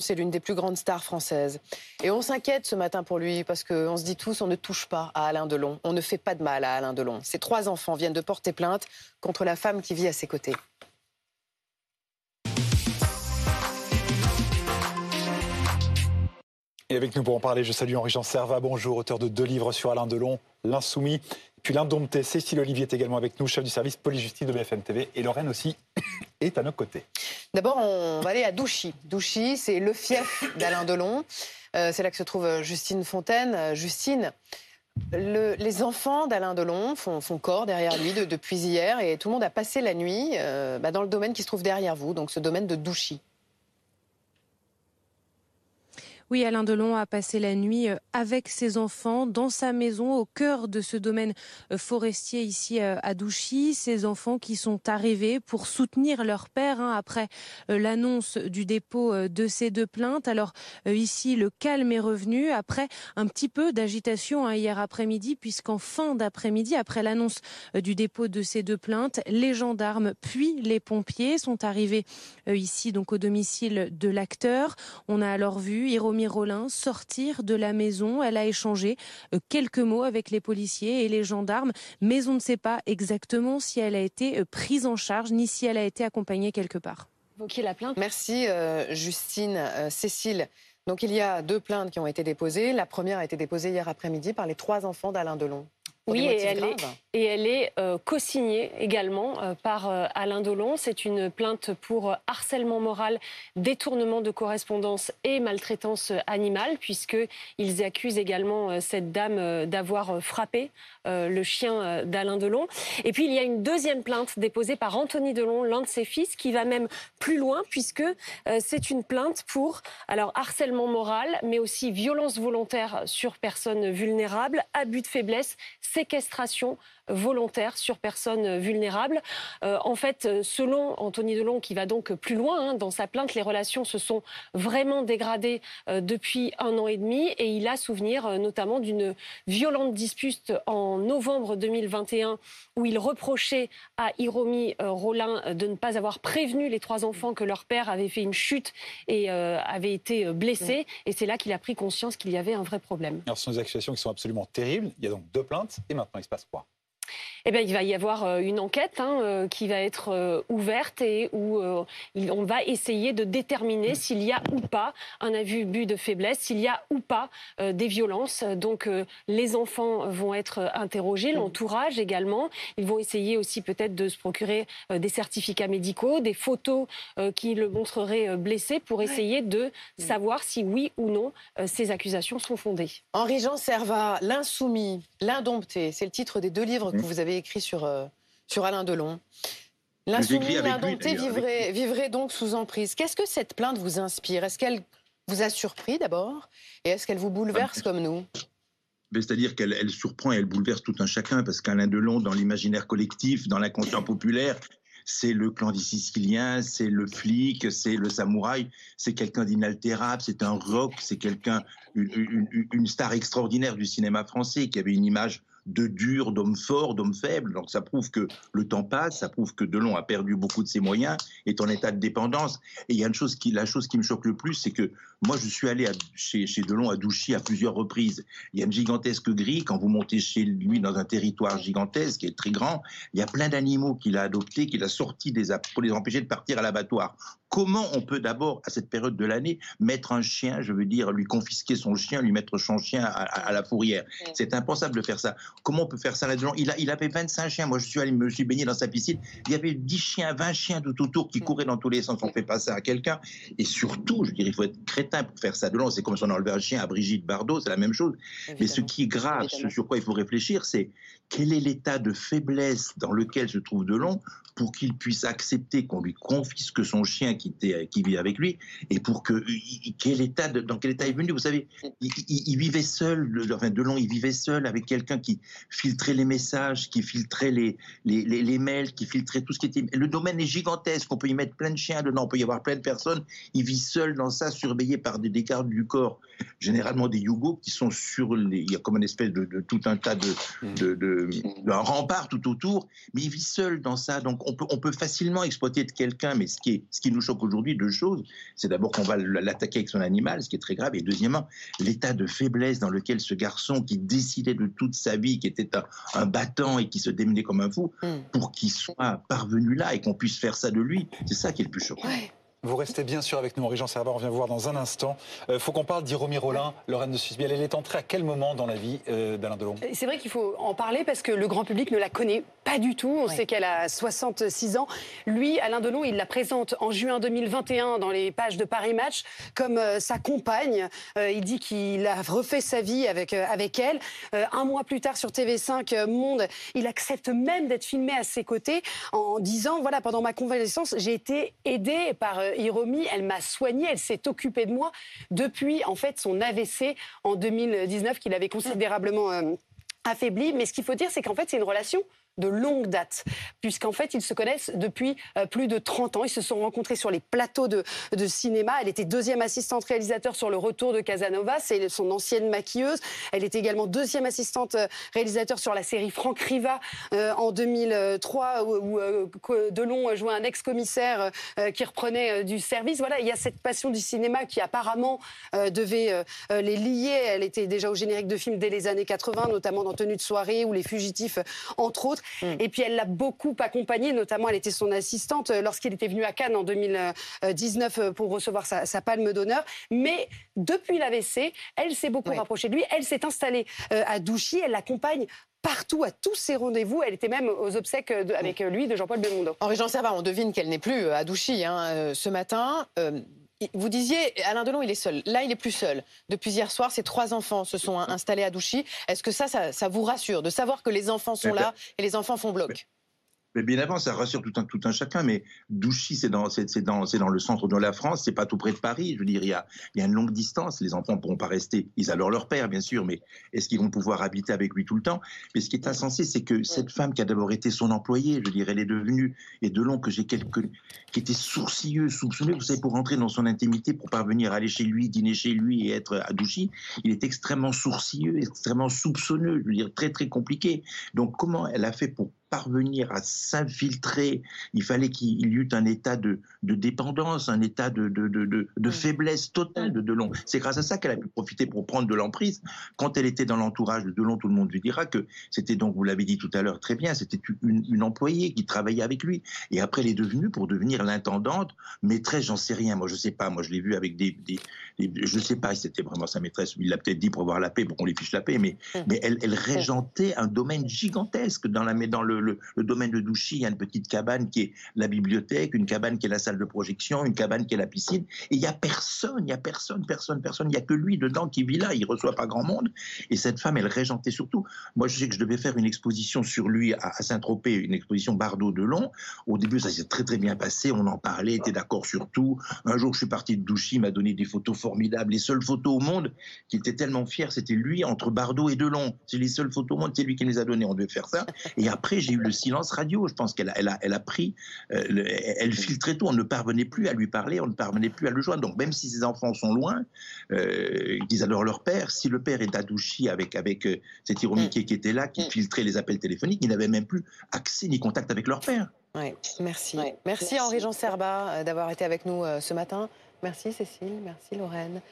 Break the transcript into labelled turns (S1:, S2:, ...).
S1: C'est l'une des plus grandes stars françaises. Et on s'inquiète ce matin pour lui parce qu'on se dit tous, on ne touche pas à Alain Delon. On ne fait pas de mal à Alain Delon. Ses trois enfants viennent de porter plainte contre la femme qui vit à ses côtés.
S2: Et avec nous pour en parler, je salue Henri-Jean Servat, bonjour, auteur de deux livres sur Alain Delon, L'Insoumis, puis l'indompté. Cécile Olivier est également avec nous, chef du service police-justice de BFM TV, et Lorraine aussi est à nos côtés.
S1: D'abord, on va aller à Douchy. Douchy, c'est le fief d'Alain Delon. Euh, c'est là que se trouve euh, Justine Fontaine. Euh, Justine, les enfants d'Alain Delon font, corps derrière lui depuis hier et tout le monde a passé la nuit bah, dans le domaine qui se trouve derrière vous, donc ce domaine de Douchy.
S3: Oui, Alain Delon a passé la nuit euh, avec ses enfants dans sa maison au cœur de ce domaine euh, forestier ici euh, à Douchy. Ses enfants qui sont arrivés pour soutenir leur père hein, après l'annonce du dépôt de ces deux plaintes. Alors ici, le calme est revenu après un petit peu d'agitation hein, hier après-midi puisqu'en fin d'après-midi, après l'annonce du dépôt de ces deux plaintes, les gendarmes puis les pompiers sont arrivés ici donc au domicile de l'acteur. On a alors vu Hiromi Rollin sortir de la maison. Elle a échangé euh, quelques mots avec les policiers et les gendarmes, mais on ne sait pas exactement si elle a été euh, prise en charge ni si elle a été accompagnée quelque part.
S1: la plainte. Merci euh, Justine. Cécile, donc il y a deux plaintes qui ont été déposées. La première a été déposée hier après-midi par les trois enfants d'Alain Delon.
S4: Oui, et elle, est, et elle, est, co-signée également euh, par euh, Alain Delon. C'est une plainte pour harcèlement moral, détournement de correspondance et maltraitance animale, puisqu'ils accusent également euh, cette dame d'avoir frappé le chien d'Alain Delon. Et puis, il y a une deuxième plainte déposée par Anthony Delon, l'un de ses fils, qui va même plus loin, puisque c'est une plainte pour alors harcèlement moral, mais aussi violence volontaire sur personnes vulnérables, abus de faiblesse, séquestration volontaire sur personnes vulnérables. Euh, en fait, euh, selon Anthony Delon, qui va donc plus loin hein, dans sa plainte, les relations se sont vraiment dégradées euh, depuis un an et demi et il a souvenir notamment d'une violente dispute en novembre 2021 où il reprochait à Hiromi Rollin de ne pas avoir prévenu les trois enfants que leur père avait fait une chute et avait été blessé. Et c'est là qu'il a pris conscience qu'il y avait un vrai problème.
S2: Alors, ce sont des accusations qui sont absolument terribles. Il y a donc deux plaintes et maintenant il se passe quoi?
S4: Eh bien, il va y avoir euh, une enquête hein, euh, qui va être euh, ouverte et où on va essayer de déterminer s'il y a ou pas un abus de faiblesse, s'il y a ou pas des violences. Donc, les enfants vont être interrogés, l'entourage également. Ils vont essayer aussi peut-être de se procurer des certificats médicaux, des photos qui le montreraient blessé pour essayer de savoir si oui ou non ces accusations sont fondées.
S1: Henri-Jean Servat, L'insoumis, l'indompté, c'est le titre des deux livres que vous avez écrit sur, euh, sur Alain Delon. L'insoumis, l'indompté vivrait, donc sous emprise. Qu'est-ce que cette plainte vous inspire? Est-ce qu'elle vous a surpris d'abord? Et est-ce qu'elle vous bouleverse comme nous?
S5: C'est-à-dire qu'elle surprend et elle bouleverse tout un chacun, parce qu'Alain Delon, dans l'imaginaire collectif, dans l'inconscient populaire, c'est le clan des Siciliens, c'est le flic, c'est le samouraï, c'est quelqu'un d'inaltérable, c'est un rock, c'est quelqu'un, une, star extraordinaire du cinéma français qui avait une image de dur, d'homme fort, d'homme faible. Donc ça prouve que le temps passe, ça prouve que Delon a perdu beaucoup de ses moyens, est en état de dépendance. Et il y a une chose qui, la chose qui me choque le plus, c'est que moi je suis allé chez, chez Delon à Douchy à plusieurs reprises. Il y a une gigantesque grille quand vous montez chez lui dans un territoire gigantesque qui est très grand. Il y a plein d'animaux qu'il a adoptés, qu'il a sortis des, pour les empêcher de partir à l'abattoir. Comment on peut d'abord, à cette période de l'année, mettre un chien, je veux dire, lui confisquer son chien, lui mettre son chien à, la fourrière? C'est impensable de faire ça. Comment on peut faire ça il, a, il avait 25 chiens. Moi, je suis allé me suis baigné dans sa piscine. Il y avait 10 chiens, 20 chiens tout autour qui mm. couraient dans tous les sens. On fait pas ça à quelqu'un. Et surtout, je dirais, il faut être crétin pour faire ça. Delon, c'est comme si on enlevait un chien à Brigitte Bardot, c'est la même chose. Mais ce qui est grave, ce sur quoi il faut réfléchir, c'est quel est l'état de faiblesse dans lequel se trouve Delon pour qu'il puisse accepter qu'on lui confisque son chien qui, était, qui vit avec lui et pour que quel état dans quel état il est venu? Vous savez il, vivait seul enfin Delon il vivait seul avec quelqu'un qui filtrait les messages qui filtrait les les, les, mails qui filtrait tout ce qui était le domaine est gigantesque. On peut y mettre plein de chiens dedans on peut y avoir plein de personnes. Il vit seul dans ça surveillé par des, gardes du corps généralement des Yougos qui sont sur il y a comme une espèce de, tout un tas de, de, de, de, rempart tout autour. Mais il vit seul dans ça. Donc on peut, on peut facilement exploiter de quelqu'un, mais ce qui, est, ce qui nous choque aujourd'hui, deux choses. C'est d'abord qu'on va l'attaquer avec son animal, ce qui est très grave, et deuxièmement, l'état de faiblesse dans lequel ce garçon qui décidait de toute sa vie, qui était un, battant et qui se démenait comme un fou, mm. pour qu'il soit parvenu là et qu'on puisse faire ça de lui, c'est ça qui est le plus choquant.
S2: Vous restez bien sûr avec nous, Henri Jean Servat, on vient vous voir dans un instant. Il euh, faut qu'on parle d'Iromi Rollin, Lorraine de Suisse-Biel. Elle est entrée à quel moment dans la vie euh, d'Alain Delon?
S6: C'est vrai qu'il faut en parler parce que le grand public ne la connaît pas du tout. On sait qu'elle a 66 ans. Lui, Alain Delon, il la présente en juin 2021 dans les pages de Paris Match comme euh, sa compagne. il dit qu'il a refait sa vie avec, avec elle. un mois plus tard sur TV5 Monde, il accepte même d'être filmé à ses côtés en disant, voilà, pendant ma convalescence, j'ai été aidé par Hiromi, elle m'a soignée, elle s'est occupée de moi depuis en fait son AVC en 2019 qu'il avait considérablement euh, affaibli. Mais ce qu'il faut dire, c'est qu'en fait, c'est une relation de longue date, puisqu'en fait, ils se connaissent depuis euh, plus de 30 ans. Ils se sont rencontrés sur les plateaux de, cinéma. Elle était deuxième assistante réalisateur sur Le Retour de Casanova, c'est son ancienne maquilleuse. Elle était également deuxième assistante euh, réalisateur sur la série Franck Riva euh, en 2003, où, Delon jouait un ex-commissaire qui reprenait du service. Voilà, il y a cette passion du cinéma qui apparemment devait les lier. Elle était déjà au générique de films dès les années 80, notamment dans Tenue de soirée ou Les Fugitifs, entre autres. Mm. Et puis elle l'a beaucoup accompagné, notamment elle était son assistante euh, lorsqu'il était venu à Cannes en 2019 euh, pour recevoir sa, palme d'honneur. Mais depuis l'AVC, elle s'est beaucoup rapprochée de lui. Elle s'est installée euh, à Douchy. Elle l'accompagne partout, à tous ses rendez-vous. Elle était même aux obsèques avec lui de Jean-Paul Belmondo.
S1: Henri-Jean Servat, on devine qu'elle n'est plus à Douchy hein, ce matin. Vous disiez, Alain Delon, il est seul. Là, il est plus seul. Depuis hier soir, ses trois enfants se sont installés à Douchy. Est-ce que ça, ça, vous rassure de savoir que les enfants sont là et les enfants font bloc?
S5: Mais bien avant, ça rassure tout un, tout un chacun. Mais Douchy, c'est dans, dans, dans le centre de la France, c'est pas tout près de Paris. Je veux dire, il y a, il y a une longue distance. Les enfants ne pourront pas rester. Ils adorent leur père, bien sûr, mais est-ce qu'ils vont pouvoir habiter avec lui tout le temps? Mais ce qui est insensé, c'est que cette femme qui a d'abord été son employée, je veux dire, elle est devenue, et de long que j'ai quelques, qui était sourcilleux, soupçonneux, vous savez, pour rentrer dans son intimité, pour parvenir à aller chez lui, dîner chez lui et être à Douchy, il est extrêmement sourcilleux, extrêmement soupçonneux, je veux dire, très, très compliqué. Donc, comment elle a fait pour parvenir à s'infiltrer, il fallait qu'il y eût un état de, dépendance, un état de, de, faiblesse totale de Delon. C'est grâce à ça qu'elle a pu profiter pour prendre de l'emprise. Quand elle était dans l'entourage de Delon, tout le monde lui dira que c'était donc, vous l'avez dit tout à l'heure très bien, c'était une, employée qui travaillait avec lui. Et après, elle est devenue, pour devenir l'intendante, maîtresse, j'en sais rien. Moi, je sais pas. Moi, je l'ai vu avec des, des, Je sais pas si c'était vraiment sa maîtresse. Il l'a peut-être dit pour avoir la paix, pour qu'on lui fiche la paix. Mais, mmh. mais elle, elle régentait un domaine gigantesque dans, la, dans le, le, domaine de Douchy, il y a une petite cabane qui est la bibliothèque, une cabane qui est la salle de projection, une cabane qui est la piscine. Et il n'y a personne, il n'y a personne, personne, personne. Il n'y a que lui dedans qui vit là. Il reçoit pas grand monde. Et cette femme, elle régentait surtout. Moi, je sais que je devais faire une exposition sur lui à, Saint-Tropez, une exposition Bardot de Long. Au début, ça s'est très très bien passé. On en parlait, était d'accord sur tout. Un jour, je suis parti de Douchy, il m'a donné des photos formidables. Les seules photos au monde qui était tellement fier, c'était lui entre Bardot et Delon. C'est les seules photos au monde, c'est lui qui les a données. On devait faire ça. Et après, j'ai eu le silence radio. Je pense qu'elle a, elle a, elle a pris, euh, elle filtrait tout. On ne parvenait plus à lui parler, on ne parvenait plus à le joindre. Donc même si ses enfants sont loin, euh, ils adorent leur père. Si le père est adouchi avec avec euh, cet ironique mm. qui était là, qui mm. filtrait les appels téléphoniques, ils n'avaient même plus accès ni contact avec leur père.
S1: Oui, merci. merci. Henri-Jean Serba d'avoir été avec nous ce matin. Merci Cécile, merci Lorraine.